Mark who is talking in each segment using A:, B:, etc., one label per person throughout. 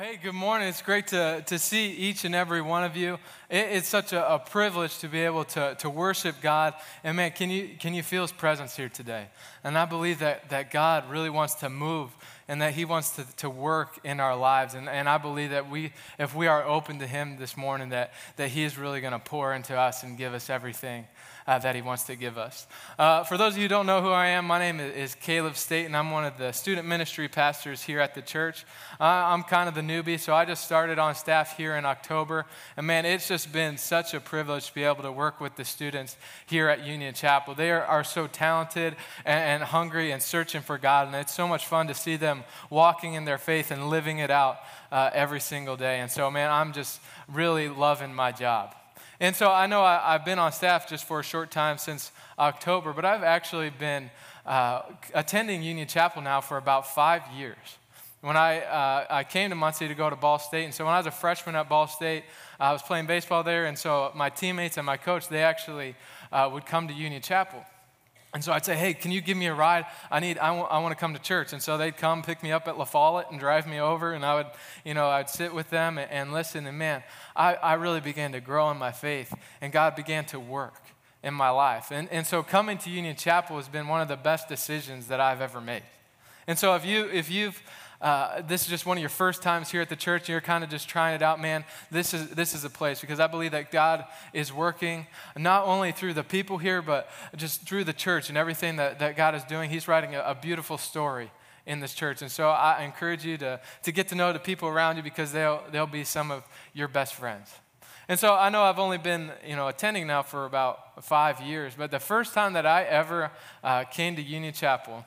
A: hey, good morning. It's great to, to see each and every one of you. It, it's such a, a, privilege to be able to, to worship God. And man, can you, can you feel His presence here today? And I believe that, that God really wants to move and that He wants to, to work in our lives. And, and I believe that we, if we are open to Him this morning, that, that He is really going to pour into us and give us everything uh, that He wants to give us. Uh, for those of you who don't know who I am, my name is Caleb State, and I'm one of the student ministry pastors here at the church. Uh, I'm kind of the newbie, so I just started on staff here in October. And man, it's just been such a privilege to be able to work with the students here at Union Chapel. They are, are so talented and, and hungry and searching for God, and it's so much fun to see them walking in their faith and living it out uh, every single day. And so, man, I'm just really loving my job. And so I know I, have been on staff just for a short time since October, but I've actually been uh, attending Union Chapel now for about five years. When I, uh, I came to Muncie to go to Ball State, and so when I was a freshman at Ball State, I was playing baseball there, and so my teammates and my coach, they actually uh, would come to Union Chapel. And so I'd say, hey, can you give me a ride? I need, I, w- I want to come to church. And so they'd come pick me up at La Follette and drive me over, and I would, you know, I'd sit with them and, and listen. And man, I, I really began to grow in my faith, and God began to work in my life. And, and so coming to Union Chapel has been one of the best decisions that I've ever made. And so if, you, if you've uh, this is just one of your first times here at the church, and you're kind of just trying it out, man, this is, this is a place because I believe that God is working not only through the people here, but just through the church and everything that, that God is doing. He's writing a, a beautiful story in this church. And so I encourage you to, to get to know the people around you because they'll, they'll be some of your best friends. And so I know I've only been, you know, attending now for about five years, but the first time that I ever uh, came to Union Chapel,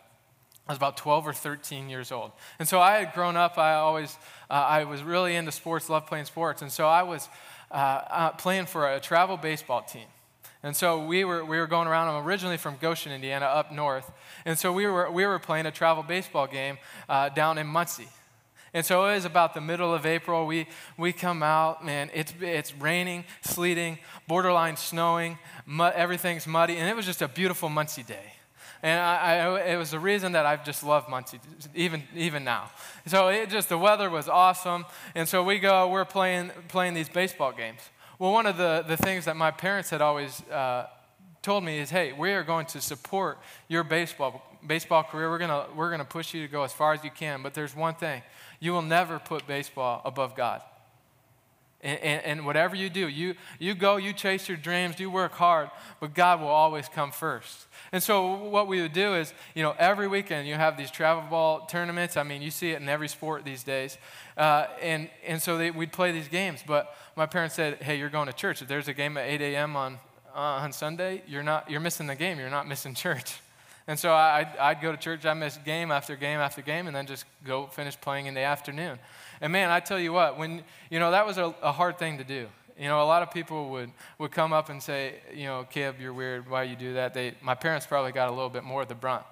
A: I was about 12 or 13 years old. And so I had grown up, I always, uh, I was really into sports, loved playing sports. And so I was uh, uh, playing for a travel baseball team. And so we were, we were going around. I'm originally from Goshen, Indiana, up north. And so we were, we were playing a travel baseball game uh, down in Muncie. And so it was about the middle of April. We, we come out, man, it's, it's raining, sleeting, borderline snowing, everything's muddy, and it was just a beautiful Muncie day. And I, I, it was the reason that I've just loved Muncie, even, even now. So it just, the weather was awesome. And so we go, we're playing, playing these baseball games. Well, one of the, the things that my parents had always uh, told me is, hey, we are going to support your baseball, baseball career. We're going we're going to push you to go as far as you can. But there's one thing you will never put baseball above God. And, and, whatever you do, you, you go, you chase your dreams, you work hard, but God will always come first. And so what we would do is, you know, every weekend you have these travel ball tournaments. I mean, you see it in every sport these days. Uh, and, and so they, we'd play these games. But my parents said, hey, you're going to church. If there's a game at 8 a.m. on, uh, on Sunday, you're, not, you're missing the game. You're not missing church. And so I'd, I'd go to church, I'd miss game after game after game, and then just go finish playing in the afternoon. And man, I tell you what, when, you know, that was a, a hard thing to do. You know, a lot of people would, would come up and say, you know, Caleb, you're weird. Why you do that? They, my parents probably got a little bit more of the brunt.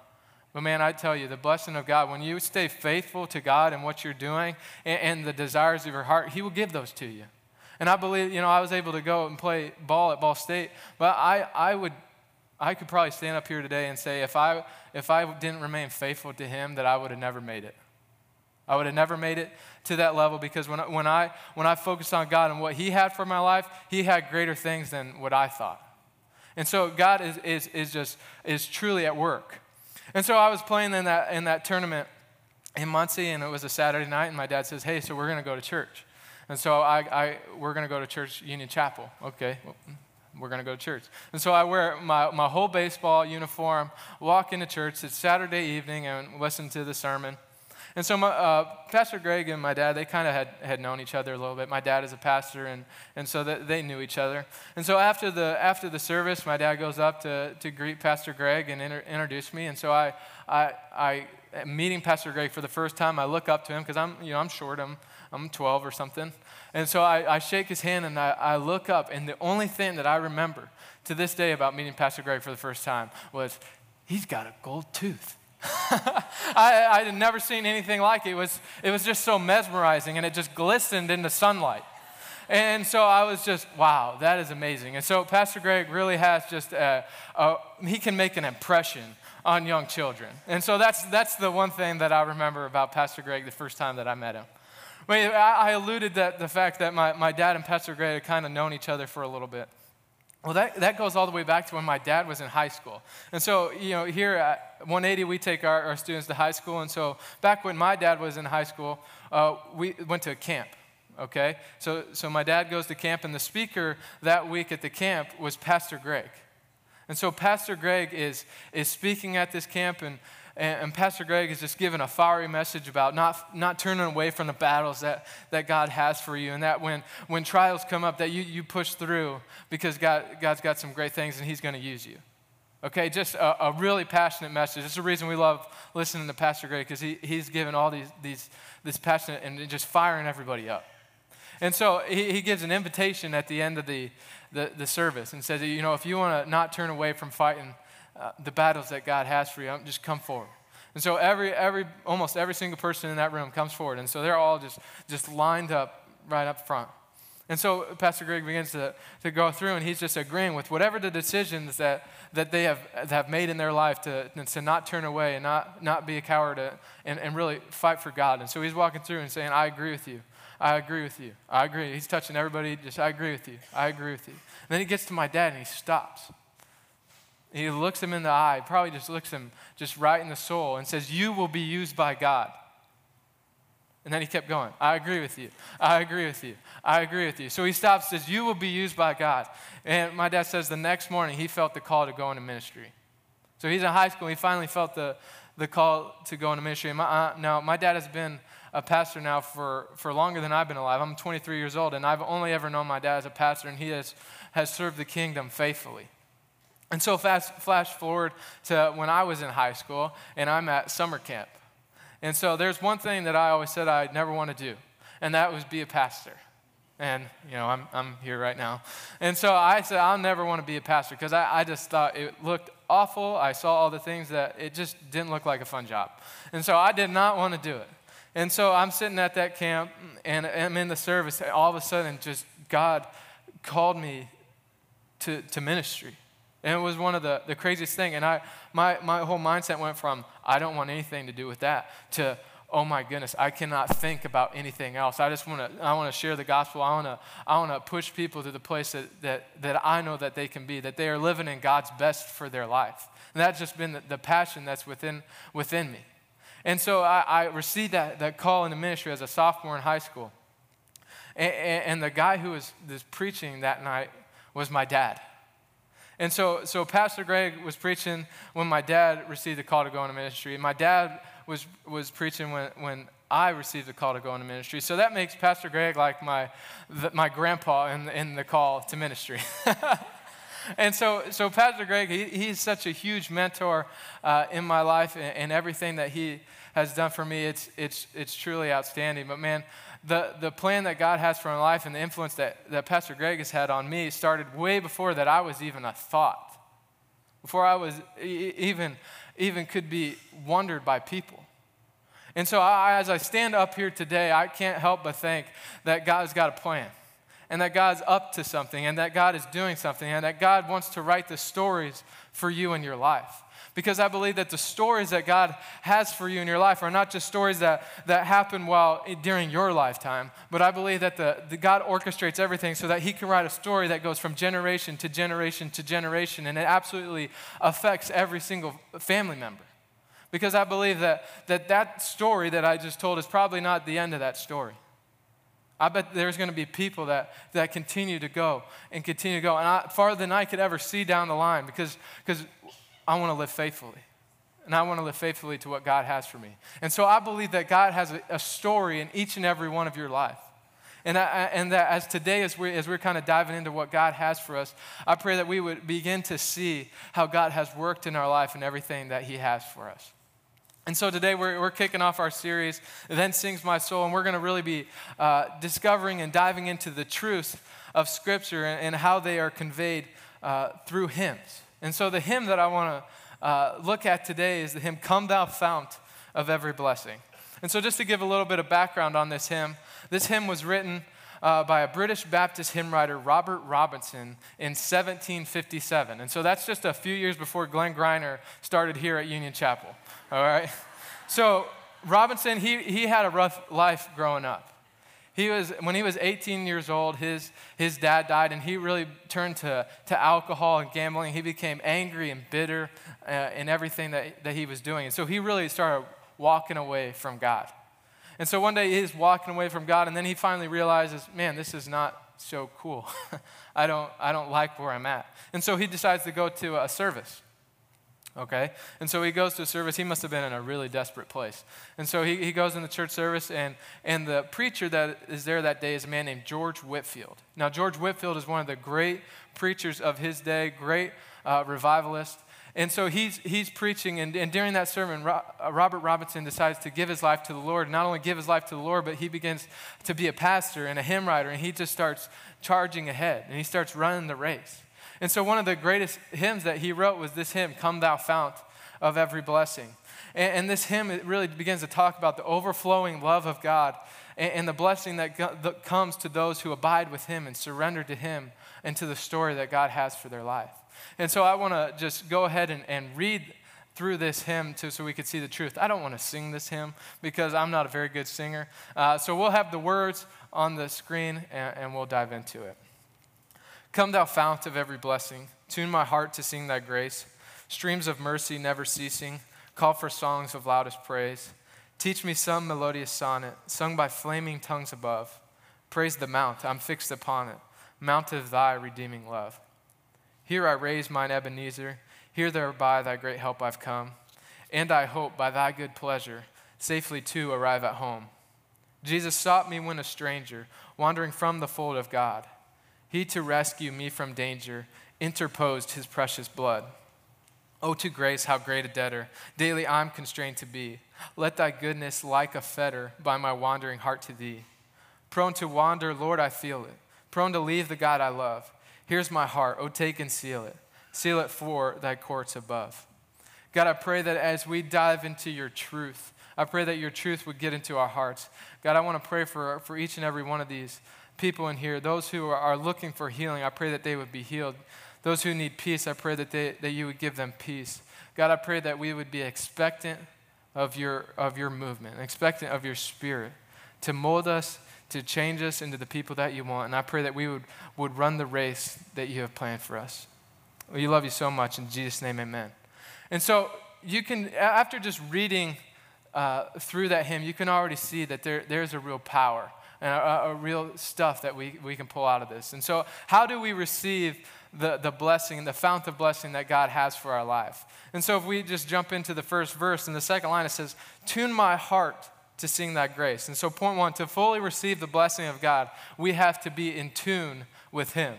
A: But man, I tell you, the blessing of God, when you stay faithful to God and what you're doing and, and the desires of your heart, He will give those to you. And I believe, you know, I was able to go and play ball at Ball State, but I, I would I could probably stand up here today and say if I, if I didn't remain faithful to him, that I would have never made it. I would have never made it to that level because when, when, I, when I focused on God and what He had for my life, He had greater things than what I thought. And so God is, is, is just is truly at work. And so I was playing in that, in that tournament in Muncie, and it was a Saturday night, and my dad says, Hey, so we're going to go to church. And so I, I, we're going to go to church, Union Chapel. Okay, well, mm, we're going to go to church. And so I wear my, my whole baseball uniform, walk into church. It's Saturday evening and listen to the sermon. And so my, uh, Pastor Greg and my dad, they kind of had, had known each other a little bit. My dad is a pastor, and, and so they knew each other. And so after the, after the service, my dad goes up to, to greet Pastor Greg and inter, introduce me. And so I, I, I, meeting Pastor Greg for the first time, I look up to him because I'm, you know, I'm short. I'm, I'm 12 or something. And so I, I shake his hand and I, I look up, and the only thing that I remember to this day about meeting Pastor Greg for the first time was he's got a gold tooth. I, had never seen anything like it. It was, it was just so mesmerizing and it just glistened in the sunlight. And so I was just, wow, that is amazing. And so Pastor Greg really has just, a, a, he can make an impression on young children. And so that's, that's the one thing that I remember about Pastor Greg the first time that I met him. I, I alluded that the fact that my, my dad and Pastor Greg had kind of known each other for a little bit. Well, that, that goes all the way back to when my dad was in high school. And so, you know, here at 180, we take our, our students to high school. And so, back when my dad was in high school, uh, we went to a camp, okay? So, so, my dad goes to camp, and the speaker that week at the camp was Pastor Greg. And so, Pastor Greg is, is speaking at this camp, and and, Pastor Greg has just given a fiery message about not, not turning away from the battles that, that God has for you. And that when, when trials come up, that you, you push through because God, God's got some great things and He's going to use you. Okay, just a, a, really passionate message. It's the reason we love listening to Pastor Greg because he, he's given all these, these, this passionate and just firing everybody up. And so he, he gives an invitation at the end of the, the, the service and says, you know, if you want to not turn away from fighting uh, the battles that God has for you, just come forward. And so every, every, almost every single person in that room comes forward. And so they're all just, just lined up right up front. And so Pastor Greg begins to, to go through, and he's just agreeing with whatever the decisions that, that they have, have made in their life to, to not turn away and not, not be a coward and, and really fight for God. And so he's walking through and saying, I agree with you. I agree with you. I agree. He's touching everybody, just, I agree with you. I agree with you. And then he gets to my dad and he stops. He looks him in the eye, probably just looks him just right in the soul, and says, You will be used by God. And then he kept going. I agree with you. I agree with you. I agree with you. So he stops, says, You will be used by God. And my dad says the next morning he felt the call to go into ministry. So he's in high school. He finally felt the, the call to go into ministry. My, now, my dad has been a pastor now for, for longer than I've been alive. I'm 23 years old, and I've only ever known my dad as a pastor, and he has, has served the kingdom faithfully. And so, fast, flash forward to when I was in high school and I'm at summer camp. And so, there's one thing that I always said I'd never want to do, and that was be a pastor. And, you know, I'm, I'm here right now. And so I said, I'll never want to be a pastor because I, I just thought it looked awful. I saw all the things that it just didn't look like a fun job. And so I did not want to do it. And so I'm sitting at that camp and I'm in the service. And all of a sudden, just God called me to, to ministry. And it was one of the, the craziest things. And I, my, my whole mindset went from, I don't want anything to do with that, to, oh my goodness, I cannot think about anything else. I just want to, I want to share the gospel. I want to, I want to push people to the place that, that, that I know that they can be, that they are living in God's best for their life. And that's just been the, the passion that's within, within me. And so I, I received that, that call into ministry as a sophomore in high school. And, and the guy who was, was preaching that night was my dad. And so, so Pastor Greg was preaching when my dad received the call to go into ministry. My dad was, was preaching when, when I received the call to go into ministry. So that makes Pastor Greg like my, the, my grandpa in, in the call to ministry. and so, so Pastor Greg, he, he's such a huge mentor uh, in my life and, and, everything that he has done for me. It's, it's, it's truly outstanding. But man, the, the plan that God has for my life and the influence that, that Pastor Greg has had on me started way before that I was even a thought, before I was even, even could be wondered by people. And so, I, as I stand up here today, I can't help but think that God's got a plan, and that God's up to something, and that God is doing something, and that God wants to write the stories for you in your life because I believe that the stories that God has for you in your life are not just stories that, that happen while eh, during your lifetime, but I believe that the, the God orchestrates everything so that He can write a story that goes from generation to generation to generation, and it absolutely affects every single family member. Because I believe that that, that story that I just told is probably not the end of that story. I bet there's going to be people that, that continue to go and continue to go, and I, farther than I could ever see down the line, because because I want to live faithfully. And I want to live faithfully to what God has for me. And so I believe that God has a, a story in each and every one of your life. And, I, and that as today, as we're, as we're kind of diving into what God has for us, I pray that we would begin to see how God has worked in our life and everything that He has for us. And so today we're, we're kicking off our series, Then Sings My Soul, and we're going to really be uh, discovering and diving into the truth of Scripture and, and how they are conveyed uh, through hymns. And so the hymn that I want to uh, look at today is the hymn, Come Thou Fount of Every Blessing. And so, just to give a little bit of background on this hymn, this hymn was written uh, by a British Baptist hymn writer, Robert Robinson, in 1757. And so, that's just a few years before Glenn Greiner started here at Union Chapel. All right? So, Robinson, he, he had a rough life growing up. He was, when he was 18 years old, his, his dad died, and he really turned to, to alcohol and gambling. He became angry and bitter uh, in everything that, that he was doing. And so he really started walking away from God. And so one day he's walking away from God, and then he finally realizes, man, this is not so cool. I, don't, I don't like where I'm at. And so he decides to go to a service okay? And so he goes to a service. He must have been in a really desperate place. And so he, he goes in the church service, and, and the preacher that is there that day is a man named George Whitefield. Now, George Whitefield is one of the great preachers of his day, great uh, revivalist. And so he's, he's preaching, and, and during that sermon, uh, Robert Robinson decides to give his life to the Lord. Not only give his life to the Lord, but he begins to be a pastor and a hymn writer, and he just starts charging ahead, and he starts running the race. And so, one of the greatest hymns that he wrote was this hymn, Come Thou Fount of Every Blessing. And, and this hymn, it really begins to talk about the overflowing love of God and, and the blessing that, go, that comes to those who abide with him and surrender to him and to the story that God has for their life. And so, I want to just go ahead and, and read through this hymn too, so we could see the truth. I don't want to sing this hymn because I'm not a very good singer. Uh, so we'll have the words on the screen and, and we'll dive into it. Come, thou fount of every blessing, tune my heart to sing thy grace. Streams of mercy never ceasing, call for songs of loudest praise. Teach me some melodious sonnet, sung by flaming tongues above. Praise the mount, I'm fixed upon it, mount of thy redeeming love. Here I raise mine Ebenezer, here thereby thy great help I've come, and I hope by thy good pleasure safely to arrive at home. Jesus sought me when a stranger, wandering from the fold of God. He to rescue me from danger interposed his precious blood. Oh, to grace, how great a debtor daily I'm constrained to be. Let thy goodness, like a fetter, by my wandering heart to thee. Prone to wander, Lord, I feel it. Prone to leave the God I love. Here's my heart, oh, take and seal it. Seal it for thy courts above. God, I pray that as we dive into your truth, I pray that your truth would get into our hearts. God, I want to pray for, for each and every one of these people in here, those who are looking for healing, I pray that they would be healed. Those who need peace, I pray that, they, that you would give them peace. God, I pray that we would be expectant of your, of your movement, expectant of your spirit to mold us, to change us into the people that you want. And I pray that we would, would run the race that you have planned for us. We love you so much. In Jesus' name, amen. And so you can, after just reading uh, through that hymn, you can already see that there, there's a real power and a, a, real stuff that we, we can pull out of this. And so, how do we receive the, the blessing, the fount of blessing that God has for our life? And so, if we just jump into the first verse, in the second line, it says, Tune my heart to sing that grace. And so, point one, to fully receive the blessing of God, we have to be in tune with Him.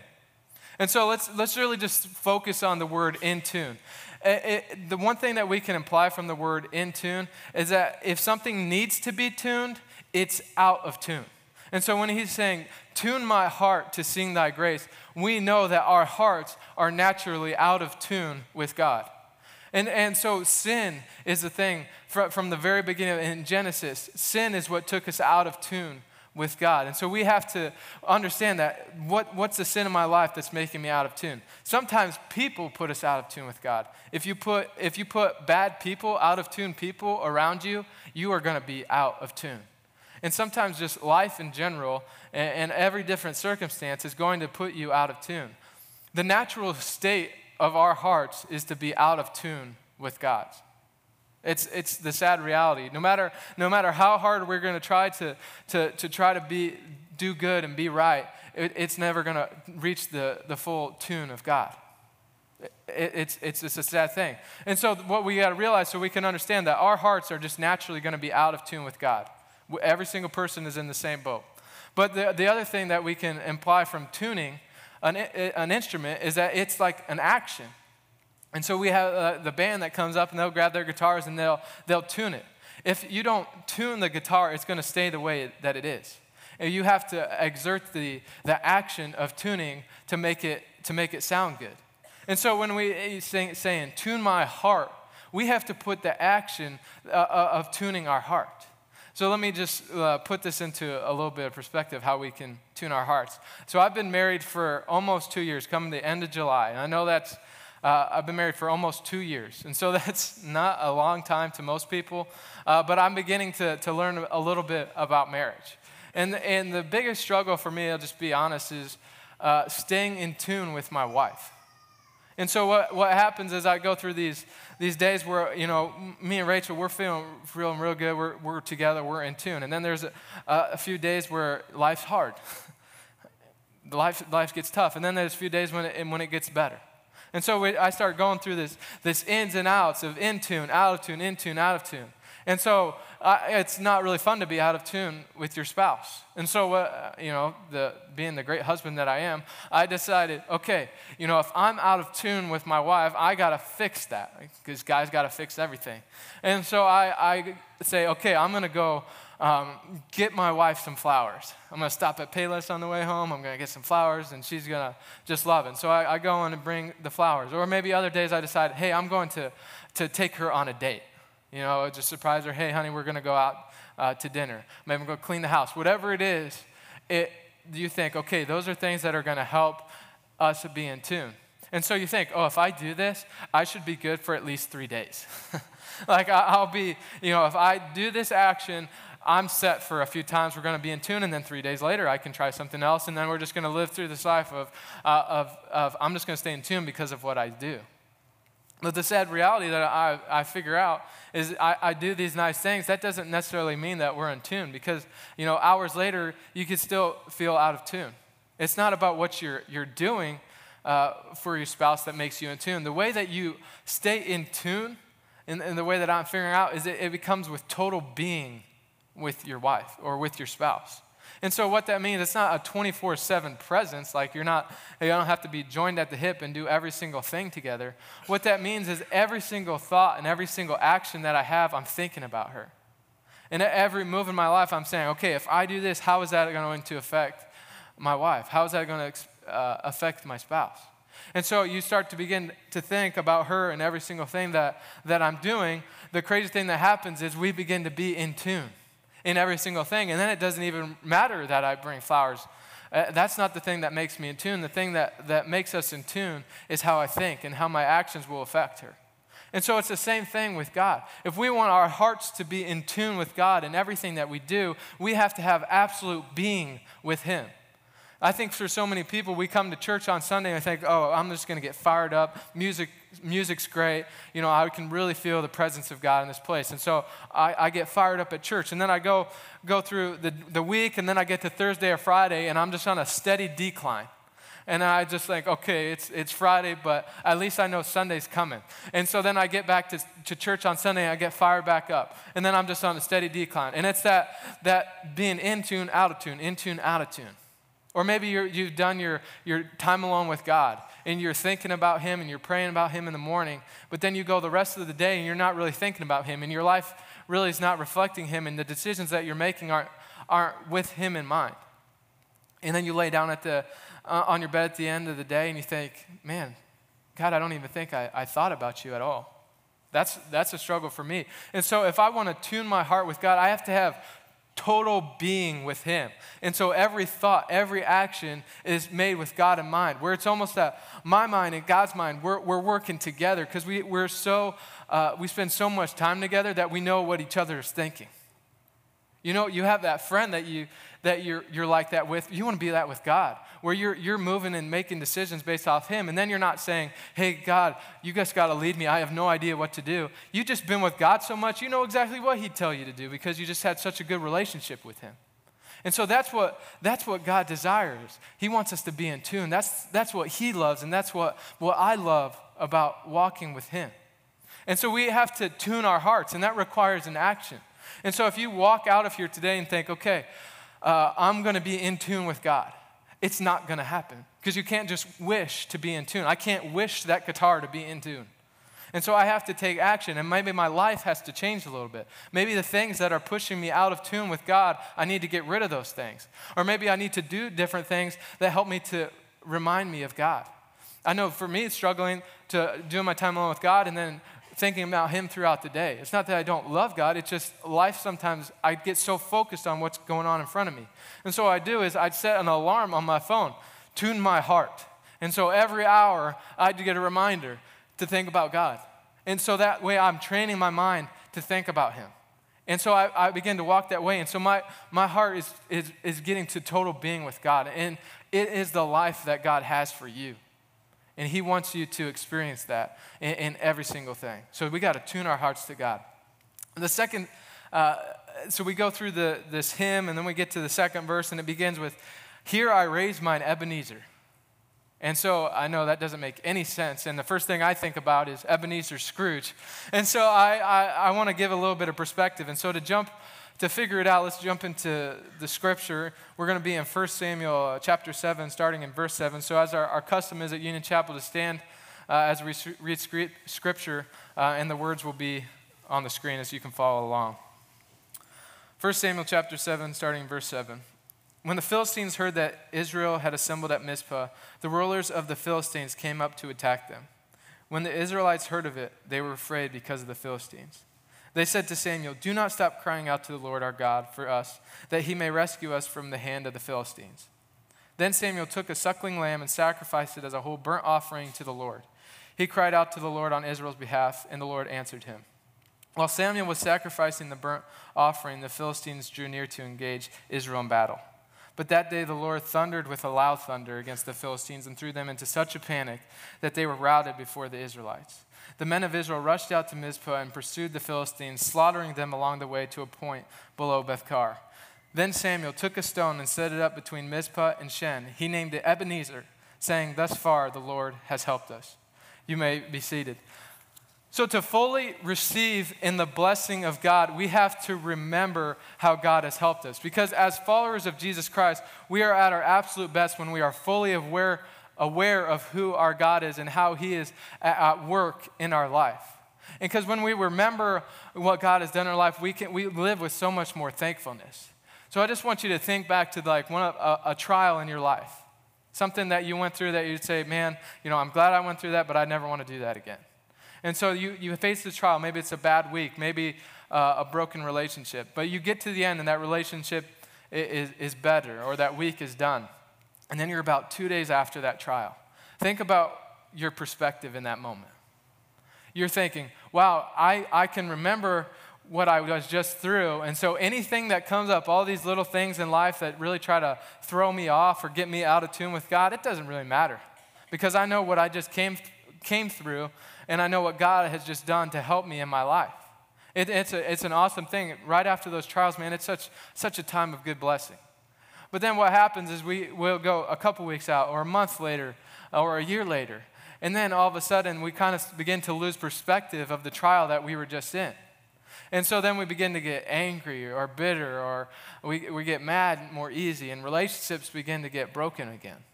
A: And so, let's, let's really just focus on the word in tune. It, it, the one thing that we can imply from the word in tune is that if something needs to be tuned, it's out of tune. And so when he's saying, Tune my heart to sing thy grace, we know that our hearts are naturally out of tune with God. And, and so sin is the thing from, from the very beginning in Genesis. Sin is what took us out of tune with God. And so we have to understand that what, what's the sin in my life that's making me out of tune? Sometimes people put us out of tune with God. If you put, if you put bad people, out of tune people around you, you are going to be out of tune. And sometimes just life in general and, and every different circumstance is going to put you out of tune. The natural state of our hearts is to be out of tune with God. It's, it's the sad reality. No matter, no matter how hard we're going to try to, to, to try to be, do good and be right, it, it's never going to reach the, the full tune of God. It, it's, it's, it's a sad thing. And so, what we got to realize so we can understand that our hearts are just naturally going to be out of tune with God. Every single person is in the same boat. But the, the other thing that we can imply from tuning an, an instrument is that it's like an action. And so we have uh, the band that comes up and they'll grab their guitars and they'll, they'll tune it. If you don't tune the guitar, it's going to stay the way that it is. And you have to exert the, the action of tuning to make it, to make it sound good. And so when we eh, say, saying, tune my heart, we have to put the action uh, uh of tuning our heart. So let me just uh, put this into a little bit of perspective how we can tune our hearts. So I've been married for almost two years, coming the end of July. And I know that's, uh, I've been married for almost two years. And so that's not a long time to most people, uh, but I'm beginning to, to learn a little bit about marriage. And, and the biggest struggle for me, I'll just be honest, is uh, staying in tune with my wife. And so what, what happens is I go through these, these days where, you know, me and Rachel, we're feeling, feeling real good. We're, we're together. We're in tune. And then there's a, a few days where life's hard. life, life gets tough. And then there's a few days when it, when it gets better. And so we, I start going through this, this ins and outs of in tune, out of tune, in tune, out of tune. And so it's not really fun to be out of tune with your spouse. And so, uh, you know, the, being the great husband that I am, I decided, okay, you know, if I'm out of tune with my wife, I got to fix that because guys got to fix everything. And so I, I say, okay, I'm going to go um, get my wife some flowers. I'm going to stop at Payless on the way home. I'm going to get some flowers, and she's going to just love it. So I, I go in and bring the flowers. Or maybe other days I decide, hey, I'm going to, to take her on a date. You know, just surprise her, hey, honey, we're going to go out uh, to dinner. Maybe to go clean the house. Whatever it is, it, you think, okay, those are things that are going to help us be in tune. And so you think, oh, if I do this, I should be good for at least three days. like I'll be, you know, if I do this action, I'm set for a few times we're going to be in tune, and then three days later I can try something else, and then we're just going to live through this life of, uh, of, of I'm just going to stay in tune because of what I do. But the sad reality that I, I figure out is I, I do these nice things. That doesn't necessarily mean that we're in tune because, you know, hours later, you could still feel out of tune. It's not about what you're, you're doing uh, for your spouse that makes you in tune. The way that you stay in tune, and, and the way that I'm figuring out, is it, it becomes with total being with your wife or with your spouse. And so, what that means, it's not a 24 7 presence. Like, you're not, you don't have to be joined at the hip and do every single thing together. What that means is every single thought and every single action that I have, I'm thinking about her. And every move in my life, I'm saying, okay, if I do this, how is that going to affect my wife? How is that going to uh, affect my spouse? And so you start to begin to think about her and every single thing that, that I'm doing. The crazy thing that happens is we begin to be in tune in every single thing. And then it doesn't even matter that I bring flowers. Uh, that's not the thing that makes me in tune. The thing that, that makes us in tune is how I think and how my actions will affect her. And so it's the same thing with God. If we want our hearts to be in tune with God in everything that we do, we have to have absolute being with Him. I think for so many people, we come to church on Sunday and think, oh, I'm just going to get fired up. Music, music's great. You know, I can really feel the presence of God in this place. And so I, I get fired up at church. And then I go, go through the, the week, and then I get to Thursday or Friday, and I'm just on a steady decline. And I just think, okay, it's, it's Friday, but at least I know Sunday's coming. And so then I get back to, to church on Sunday, and I get fired back up. And then I'm just on a steady decline. And it's that, that being in tune, out of tune, in tune, out of tune. Or maybe you have done your, your time alone with God and you're thinking about Him and you're praying about Him in the morning, but then you go the rest of the day and you're not really thinking about Him and your life really is not reflecting Him and the decisions that you're making aren't, aren't with Him in mind. And then you lay down at the, uh, on your bed at the end of the day and you think, man, God, I don't even think I, I thought about you at all. That's, that's a struggle for me. And so if I want to tune my heart with God, I have to have total being with Him. And so every thought, every action is made with God in mind, where it's almost that my mind and God's mind, we're, we're working together because we, we're so, uh, we spend so much time together that we know what each other is thinking. You know, you have that friend that, you, that you're, you're like that with. You want to be that with God, where you're, you're moving and making decisions based off Him. And then you're not saying, hey, God, you just got to lead me. I have no idea what to do. You've just been with God so much, you know exactly what He'd tell you to do because you just had such a good relationship with Him. And so that's what, that's what God desires. He wants us to be in tune. That's, that's what He loves, and that's what, what I love about walking with Him. And so we have to tune our hearts, and that requires an action. And so if you walk out of here today and think, okay, uh, I'm going to be in tune with God, it's not going to happen because you can't just wish to be in tune. I can't wish that guitar to be in tune. And so I have to take action, and maybe my life has to change a little bit. Maybe the things that are pushing me out of tune with God, I need to get rid of those things. Or maybe I need to do different things that help me to remind me of God. I know for me, it's struggling to do my time alone with God and then thinking about Him throughout the day. It's not that I don't love God, it's just life sometimes I get so focused on what's going on in front of me. And so what I do is I'd set an alarm on my phone, tune my heart. And so every hour I'd get a reminder to think about God. And so that way I'm training my mind to think about Him. And so I, I began to walk that way. And so my, my heart is, is, is getting to total being with God. And it is the life that God has for you. And He wants you to experience that in, in every single thing. So we got to tune our hearts to God. The second, uh, so we go through the, this hymn, and then we get to the second verse, and it begins with, Here I raise mine Ebenezer. And so I know that doesn't make any sense. And the first thing I think about is Ebenezer Scrooge. And so I, I, I want to give a little bit of perspective. And so to jump, to figure it out, let's jump into the scripture. We're going to be in 1 Samuel uh, chapter 7, starting in verse 7. So, as our, our custom is at Union Chapel to stand uh, as we read scripture, uh, and the words will be on the screen as you can follow along. 1 Samuel chapter 7, starting in verse 7. When the Philistines heard that Israel had assembled at Mizpah, the rulers of the Philistines came up to attack them. When the Israelites heard of it, they were afraid because of the Philistines. They said to Samuel, Do not stop crying out to the Lord our God for us, that he may rescue us from the hand of the Philistines. Then Samuel took a suckling lamb and sacrificed it as a whole burnt offering to the Lord. He cried out to the Lord on Israel's behalf, and the Lord answered him. While Samuel was sacrificing the burnt offering, the Philistines drew near to engage Israel in battle. But that day the Lord thundered with a loud thunder against the Philistines and threw them into such a panic that they were routed before the Israelites. The men of Israel rushed out to Mizpah and pursued the Philistines, slaughtering them along the way to a point below Beth Kar. Then Samuel took a stone and set it up between Mizpah and Shen. He named it Ebenezer, saying, Thus far the Lord has helped us. You may be seated. So, to fully receive in the blessing of God, we have to remember how God has helped us. Because as followers of Jesus Christ, we are at our absolute best when we are fully aware, aware of who our God is and how He is at work in our life. And because when we remember what God has done in our life, we, can, we live with so much more thankfulness. So, I just want you to think back to like one, a, a trial in your life, something that you went through that you'd say, man, you know, I'm glad I went through that, but I never want to do that again. And so you, you face the trial. Maybe it's a bad week, maybe uh, a broken relationship. But you get to the end and that relationship is, is better or that week is done. And then you're about two days after that trial. Think about your perspective in that moment. You're thinking, wow, I, I can remember what I was just through. And so anything that comes up, all these little things in life that really try to throw me off or get me out of tune with God, it doesn't really matter. Because I know what I just came, came through and I know what God has just done to help me in my life. It, it's, a, it's an awesome thing. Right after those trials, man, it's such, such a time of good blessing. But then what happens is we will go a couple weeks out, or a month later, or a year later, and then all of a sudden we kind of begin to lose perspective of the trial that we were just in. And so then we begin to get angry or bitter, or we, we get mad more easy, and relationships begin to get broken again.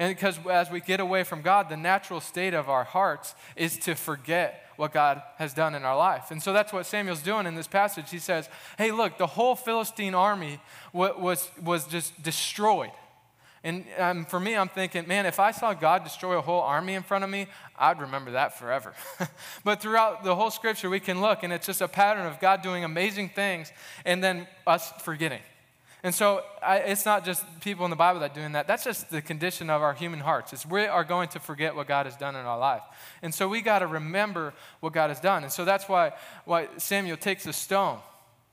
A: And because as we get away from God, the natural state of our hearts is to forget what God has done in our life. And so that's what Samuel's doing in this passage. He says, Hey, look, the whole Philistine army was, was just destroyed. And um, for me, I'm thinking, man, if I saw God destroy a whole army in front of me, I'd remember that forever. but throughout the whole scripture, we can look, and it's just a pattern of God doing amazing things and then us forgetting. And so I, it's not just people in the Bible that are doing that. That's just the condition of our human hearts. It's we are going to forget what God has done in our life. And so we got to remember what God has done. And so that's why, why Samuel takes a stone.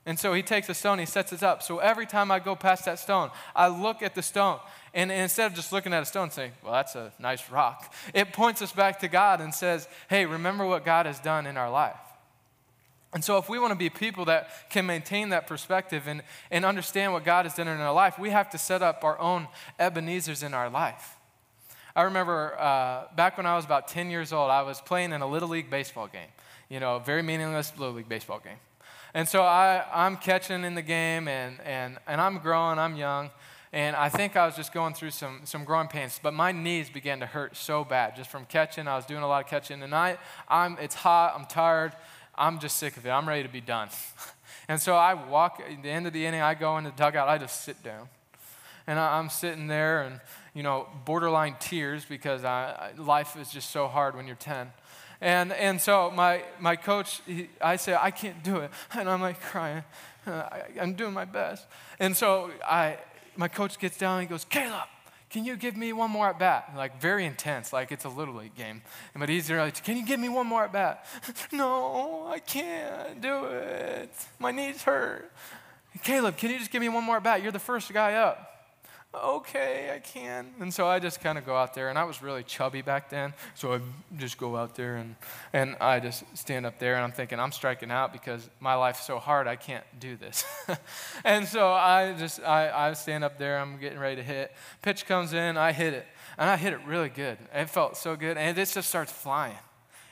A: And so he takes a stone, he sets it up. So every time I go past that stone, I look at the stone. And, and instead of just looking at a stone and saying, well, that's a nice rock, it points us back to God and says, hey, remember what God has done in our life. And so, if we want to be people that can maintain that perspective and, and understand what God has done in our life, we have to set up our own Ebenezer's in our life. I remember uh, back when I was about 10 years old, I was playing in a Little League baseball game, you know, a very meaningless Little League baseball game. And so I, I'm catching in the game, and, and, and I'm growing, I'm young, and I think I was just going through some, some growing pains, but my knees began to hurt so bad just from catching. I was doing a lot of catching, I, I'm, it's hot, I'm tired. I'm just sick of it. I'm ready to be done. and so I walk, at the end of the inning, I go in the dugout, I just sit down. And I, am sitting there and, you know, borderline tears because I, life is just so hard when you're 10. And, and so my, my coach, he, I say, I can't do it. And I'm like crying. I, I'm doing my best. And so I, my coach gets down and he goes, Caleb, can you give me one more at bat? Like very intense, like it's a little league game. But he's like, can you give me one more at bat? no, I can't do it. My knees hurt. Caleb, can you just give me one more at bat? You're the first guy up okay, I can. And so I just kind of go out there, and I was really chubby back then, so I just go out there and, and I just stand up there, and I'm thinking, I'm striking out because my life's so hard, I can't do this. and so I just, I, I stand up there, I'm getting ready to hit. Pitch comes in, I hit it, and I hit it really good. It felt so good, and it just starts flying.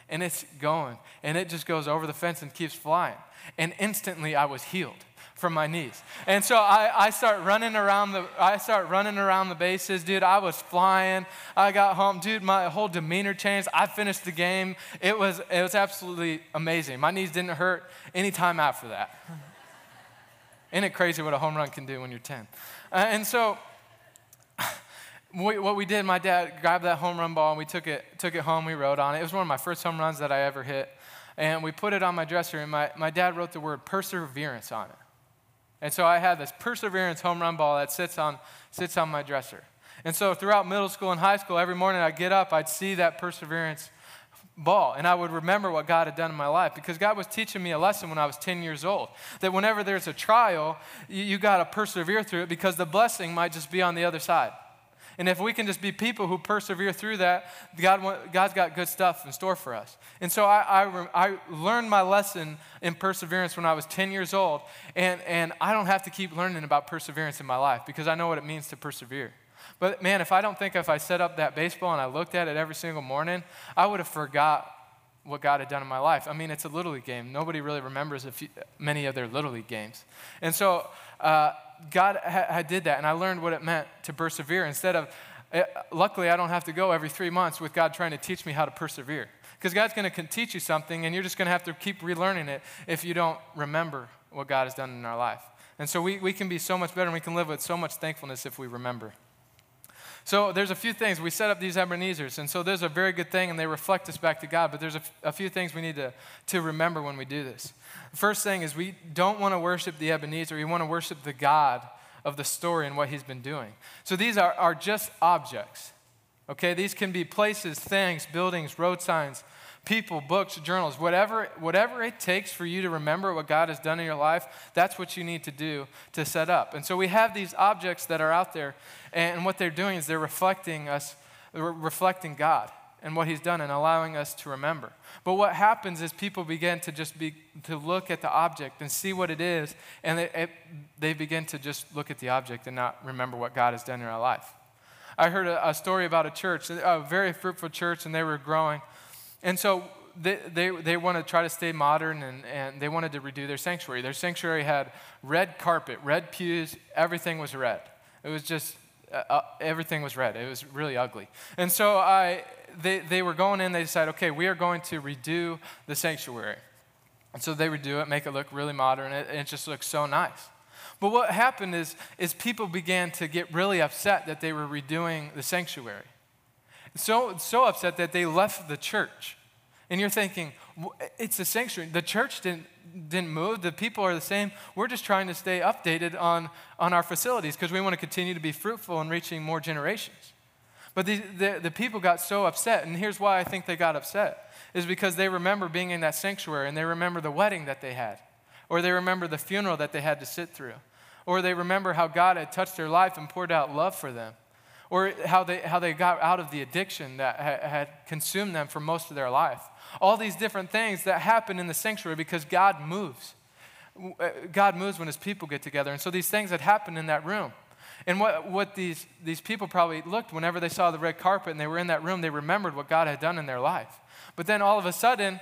A: And it's going, and it just goes over the fence and keeps flying. And instantly I was healed from my knees. And so I, I start running around the I start running around the bases, dude. I was flying. I got home, dude. My whole demeanor changed. I finished the game. It was it was absolutely amazing. My knees didn't hurt any time after that. Isn't it crazy what a home run can do when you're 10? Uh, and so we, what we did, my dad grabbed that home run ball and we took it, took it home. We wrote on it. It was one of my first home runs that I ever hit. And we put it on my dresser, and my, my dad wrote the word perseverance on it. And so I had this perseverance home run ball that sits on, sits on my dresser. And so throughout middle school and high school, every morning I'd get up, I'd see that perseverance ball, and I would remember what God had done in my life because God was teaching me a lesson when I was 10 years old that whenever there's a trial, you, you got to persevere through it because the blessing might just be on the other side. And if we can just be people who persevere through that, God, God's got good stuff in store for us. And so I, I, I, learned my lesson in perseverance when I was 10 years old. And, and I don't have to keep learning about perseverance in my life because I know what it means to persevere. But man, if I don't think if I set up that baseball and I looked at it every single morning, I would have forgot what God had done in my life. I mean, it's a Little League game. Nobody really remembers few, many of their Little League games. And so, uh, God ha- did that, and I learned what it meant to persevere. Instead of, uh, luckily, I don't have to go every three months with God trying to teach me how to persevere. Because God's going to teach you something, and you're just going to have to keep relearning it if you don't remember what God has done in our life. And so we, we can be so much better, and we can live with so much thankfulness if we remember. So there's a few things. We set up these Ebenezer's, and so there's a very good thing, and they reflect us back to God, but there's a, few things we need to, to remember when we do this. First thing is we don't want to worship the Ebenezer, we want to worship the God of the story and what he's been doing. So these are, are just objects. Okay, these can be places, things, buildings, road signs, people, books, journals, whatever, whatever it takes for you to remember what God has done in your life, that's what you need to do to set up. And so we have these objects that are out there, and what they're doing is they're reflecting us, reflecting God and what He's done and allowing us to remember. But what happens is people begin to just be to look at the object and see what it is, and it, it, they begin to just look at the object and not remember what God has done in our life. I heard a, a story about a church, a very fruitful church, and they were growing. And so they, they, they want to try to stay modern and, and they wanted to redo their sanctuary. Their sanctuary had red carpet, red pews, everything was red. It was just, uh, uh, everything was red. It was really ugly. And so I, they, they were going in, they decided, okay, we are going to redo the sanctuary. And so they redo it, make it look really modern, and it, it just looks so nice. But what happened is, is people began to get really upset that they were redoing the sanctuary so, so upset that they left the church. And you're thinking, it's a sanctuary. The church didn't, didn't move. The people are the same. We're just trying to stay updated on, on our facilities because we want to continue to be fruitful and reaching more generations. But the, the, the, people got so upset, and here's why I think they got upset, is because they remember being in that sanctuary and they remember the wedding that they had, or they remember the funeral that they had to sit through, or they remember how God had touched their life and poured out love for them or how they, how they got out of the addiction that had consumed them for most of their life. All these different things that happen in the sanctuary because God moves. Uh, God moves when his people get together. And so these things that happened in that room. And what, what these, these people probably looked whenever they saw the red carpet and they were in that room, they remembered what God had done in their life. But then all of a sudden,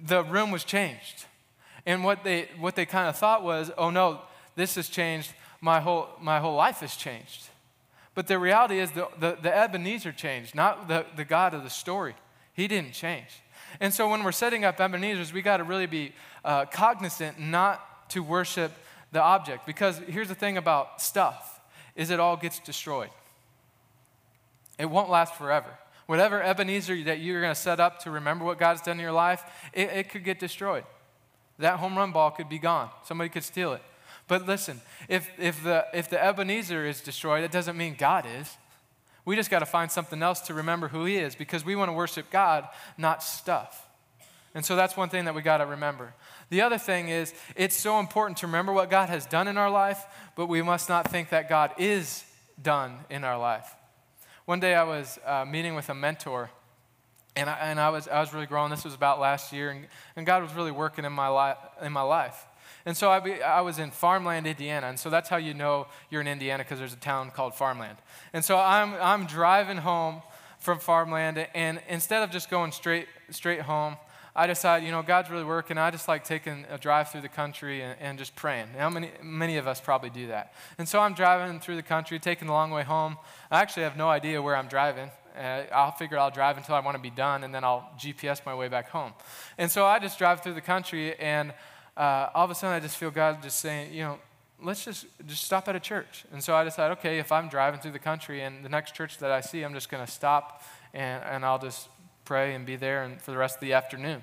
A: the room was changed. And what they, what they kind of thought was, oh no, this has changed. My whole, my whole life has changed. But the reality is the, the, the Ebenezer changed, not the, the God of the story. He didn't change. And so when we're setting up Ebenezer's, we got to really be uh, cognizant not to worship the object. Because here's the thing about stuff, is it all gets destroyed. It won't last forever. Whatever Ebenezer that you're going to set up to remember what God's done in your life, it, it could get destroyed. That home run ball could be gone. Somebody could steal it. But listen, if, if, the, if the Ebenezer is destroyed, it doesn't mean God is. We just got to find something else to remember who He is because we want to worship God, not stuff. And so that's one thing that we got to remember. The other thing is, it's so important to remember what God has done in our life, but we must not think that God is done in our life. One day I was uh, meeting with a mentor, and, I, and I, was, I was really growing. This was about last year, and, and God was really working in my, li- in my life. And so I, be, I was in Farmland, Indiana. And so that's how you know you're in Indiana because there's a town called Farmland. And so I'm, I'm driving home from Farmland, and instead of just going straight, straight home, I decided, you know, God's really working. I just like taking a drive through the country and, and just praying. How many, many of us probably do that? And so I'm driving through the country, taking the long way home. I actually have no idea where I'm driving. Uh, I'll figure I'll drive until I want to be done, and then I'll GPS my way back home. And so I just drive through the country, and uh, all of a sudden I just feel God just saying, you know, let's just just stop at a church. And so I decided, okay, if I'm driving through the country and the next church that I see, I'm just going to stop and, and I'll just pray and be there and for the rest of the afternoon.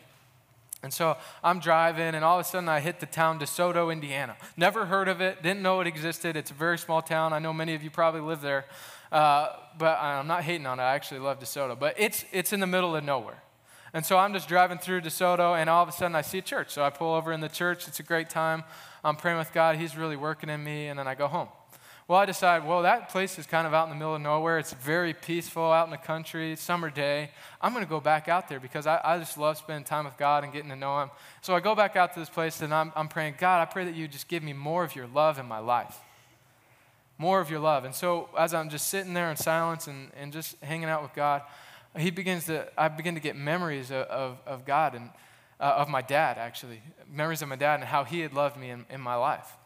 A: And so I'm driving, and all of a sudden I hit the town DeSoto, Indiana. Never heard of it, didn't know it existed. It's a very small town. I know many of you probably live there, uh, but I'm not hating on it. I actually love DeSoto, but it's, it's in the middle of nowhere. And so I'm just driving through DeSoto, and all of a sudden I see a church. So I pull over in the church. It's a great time. I'm praying with God. He's really working in me, and then I go home. Well, I decide, well, that place is kind of out in the middle of nowhere. It's very peaceful out in the country, summer day. I'm going to go back out there because I, I just love spending time with God and getting to know Him. So I go back out to this place, and I'm, I'm praying, God, I pray that you just give me more of your love in my life. More of your love. And so as I'm just sitting there in silence and, and just hanging out with God, he begins to, I begin to get memories of, of, of God and uh, of my dad, actually. Memories of my dad and how he had loved me in, in my life.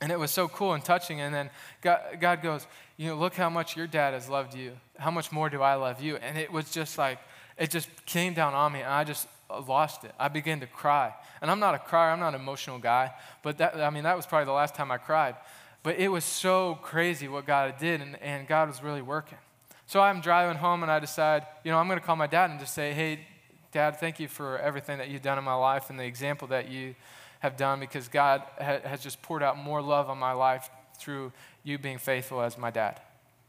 A: And it was so cool and touching. And then God, God goes, You know, look how much your dad has loved you. How much more do I love you? And it was just like, it just came down on me. And I just lost it. I began to cry. And I'm not a crier, I'm not an emotional guy. But that, I mean, that was probably the last time I cried. But it was so crazy what God did. And, and God was really working. So I'm driving home and I decide, you know, I'm going to call my dad and just say, hey, dad, thank you for everything that you've done in my life and the example that you have done because God ha- has just poured out more love on my life through you being faithful as my dad.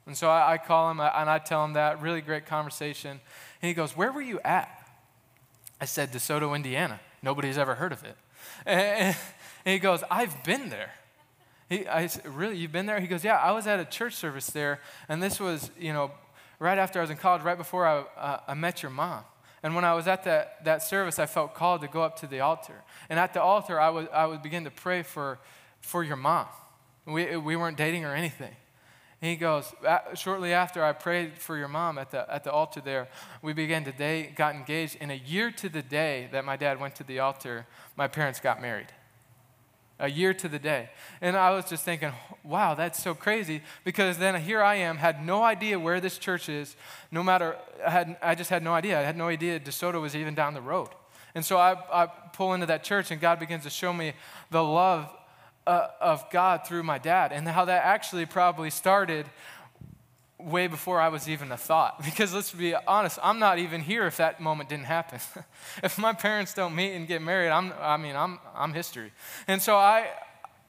A: And so I, I call him and I tell him that, really great conversation. And he goes, Where were you at? I said, DeSoto, Indiana. Nobody's ever heard of it. And, he goes, I've been there. He, I said, Really? You've been there? He goes, Yeah, I was at a church service there, and this was, you know, right after I was in college, right before I, uh, I met your mom. And when I was at that, that service, I felt called to go up to the altar. And at the altar, I would, I would begin to pray for, for your mom. We, we weren't dating or anything. And he goes, shortly after I prayed for your mom at the, at the altar there, we began to date, got engaged. In a year to the day that my dad went to the altar, my parents got married a year to the day. And I was just thinking, wow, that's so crazy because then here I am, had no idea where this church is, no matter, I, had, I just had no idea. I had no idea DeSoto was even down the road. And so I, I pull into that church and God begins to show me the love uh, of God through my dad and how that actually probably started way before I was even a thought. Because let's be honest, I'm not even here if that moment didn't happen. if my parents don't meet and get married, I'm, I mean, I'm, I'm history. And so I,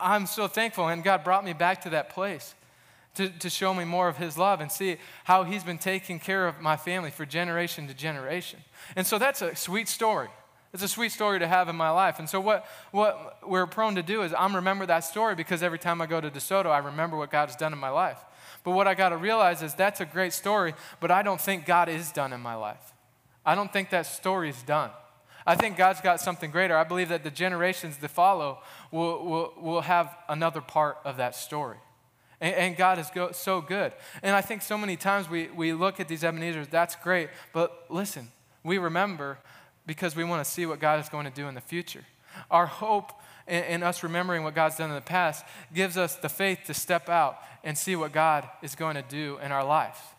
A: I'm so thankful, and God brought me back to that place to, to show me more of His love and see how He's been taking care of my family for generation to generation. And so that's a sweet story. It's a sweet story to have in my life. And so, what, what we're prone to do is I'm remember that story because every time I go to DeSoto, I remember what God has done in my life. But what I got to realize is that's a great story, but I don't think God is done in my life. I don't think that story is done. I think God's got something greater. I believe that the generations that follow will, will, will have another part of that story. And, and God is go, so good. And I think so many times we, we look at these Ebenezer's, that's great, but listen, we remember because we want to see what God is going to do in the future. Our hope in, in us remembering what God's done in the past gives us the faith to step out and see what God is going to do in our life.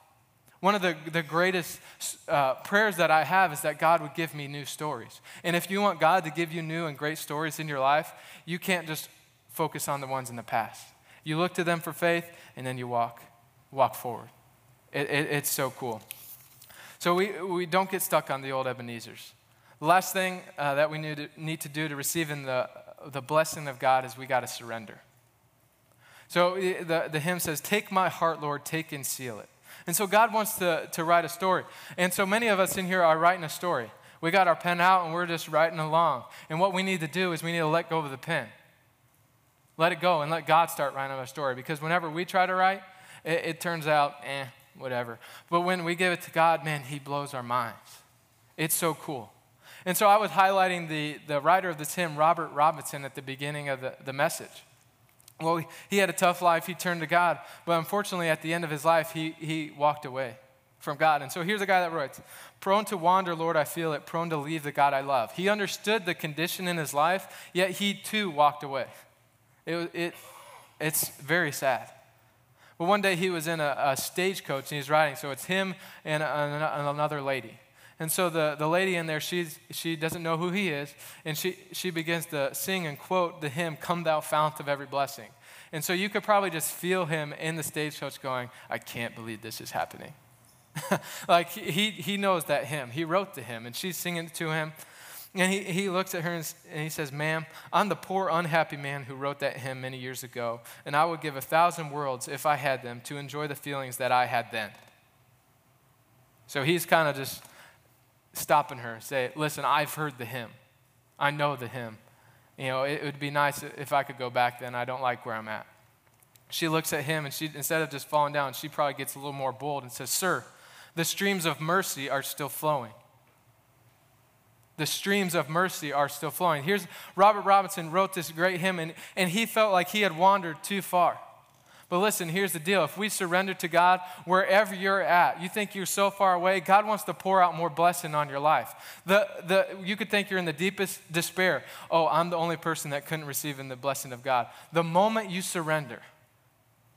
A: One of the, the greatest uh, prayers that I have is that God would give me new stories. And if you want God to give you new and great stories in your life, you can't just focus on the ones in the past. You look to them for faith, and then you walk, walk forward. It, it, it's so cool. So we, we don't get stuck on the old Ebenezer's. The last thing uh, that we need to, need to do to receive in the, the blessing of God is we got to surrender. So the, the hymn says, Take my heart, Lord, take and seal it. And so God wants to, to write a story. And so many of us in here are writing a story. We got our pen out and we're just writing along. And what we need to do is we need to let go of the pen. Let it go and let God start writing our story. Because whenever we try to write, it, it turns out, eh, whatever. But when we give it to God, man, He blows our minds. It's so cool. And so I was highlighting the, the writer of this hymn, Robert Robinson, at the beginning of the, the message. Well, he had a tough life. He turned to God. But unfortunately, at the end of his life, he, he walked away from God. And so here's a guy that writes Prone to wander, Lord, I feel it, prone to leave the God I love. He understood the condition in his life, yet he too walked away. It, it, it's very sad. But one day he was in a, a stagecoach and he's riding, so it's him and, a, and another lady. And so the, the lady in there, she's, she doesn't know who he is, and she, she begins to sing and quote the hymn, Come Thou Fount of Every Blessing. And so you could probably just feel him in the stagecoach going, I can't believe this is happening. like he, he knows that hymn. He wrote the hymn, and she's singing to him. And he, he looks at her and, and he says, Ma'am, I'm the poor, unhappy man who wrote that hymn many years ago, and I would give a thousand worlds, if I had them, to enjoy the feelings that I had then. So he's kind of just stopping her, say, Listen, I've heard the hymn. I know the hymn. You know, it would be nice if I could go back then. I don't like where I'm at. She looks at him and she, instead of just falling down, she probably gets a little more bold and says, Sir, the streams of mercy are still flowing. The streams of mercy are still flowing. Here's Robert Robinson wrote this great hymn, and, and he felt like he had wandered too far. But listen, here's the deal. If we surrender to God wherever you're at, you think you're so far away, God wants to pour out more blessing on your life. The, the, you could think you're in the deepest despair. Oh, I'm the only person that couldn't receive in the blessing of God. The moment you surrender,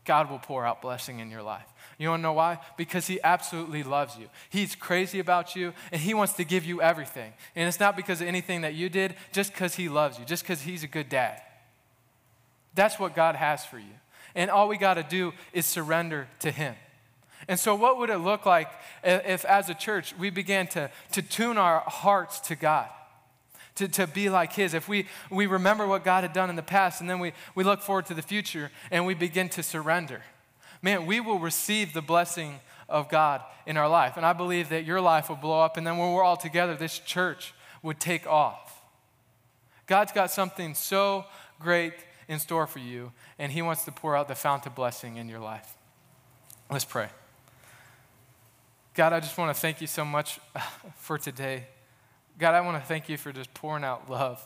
A: God will pour out blessing in your life. You want to know why? Because He absolutely loves you. He's crazy about you, and He wants to give you everything. And it's not because of anything that you did, just because He loves you, just because He's a good dad. That's what God has for you. And all we got to do is surrender to Him. And so, what would it look like if, as a church, we began to, to tune our hearts to God? to, to be like His. If we, we remember what God had done in the past and then we, we look forward to the future and we begin to surrender, man, we will receive the blessing of God in our life. And I believe that your life will blow up, and then when we're all together, this church would take off. God's got something so great in store for you, and He wants to pour out the fount of blessing in your life. Let's pray. God, I just want to thank you so much for today. God, I want to thank you for just pouring out love.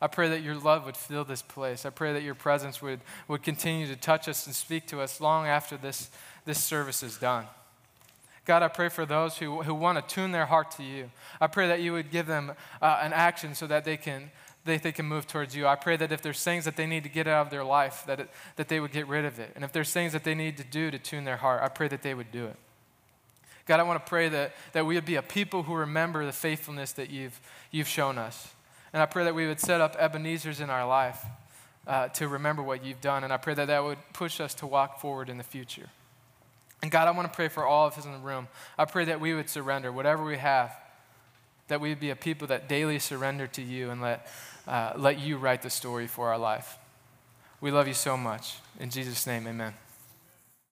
A: I pray that your love would fill this place. I pray that your presence would, would continue to touch us and speak to us long after this, this service is done. God, I pray for those who, who want to tune their heart to you. I pray that you would give them uh, an action so that they can, they, they can move towards you. I pray that if there's things that they need to get out of their life, that, it, that they would get rid of it. And if there's things that they need to do to tune their heart, I pray that they would do it. God, I want to pray that, that we would be a people who remember the faithfulness that you've, you've shown us. And I pray that we would set up Ebenezer's in our life uh, to remember what you've done. And I pray that that would push us to walk forward in the future. And God, I want to pray for all of us in the room. I pray that we would surrender whatever we have, that we would be a people that daily surrender to you and let, uh, let you write the story for our life. We love you so much. In Jesus' name, amen.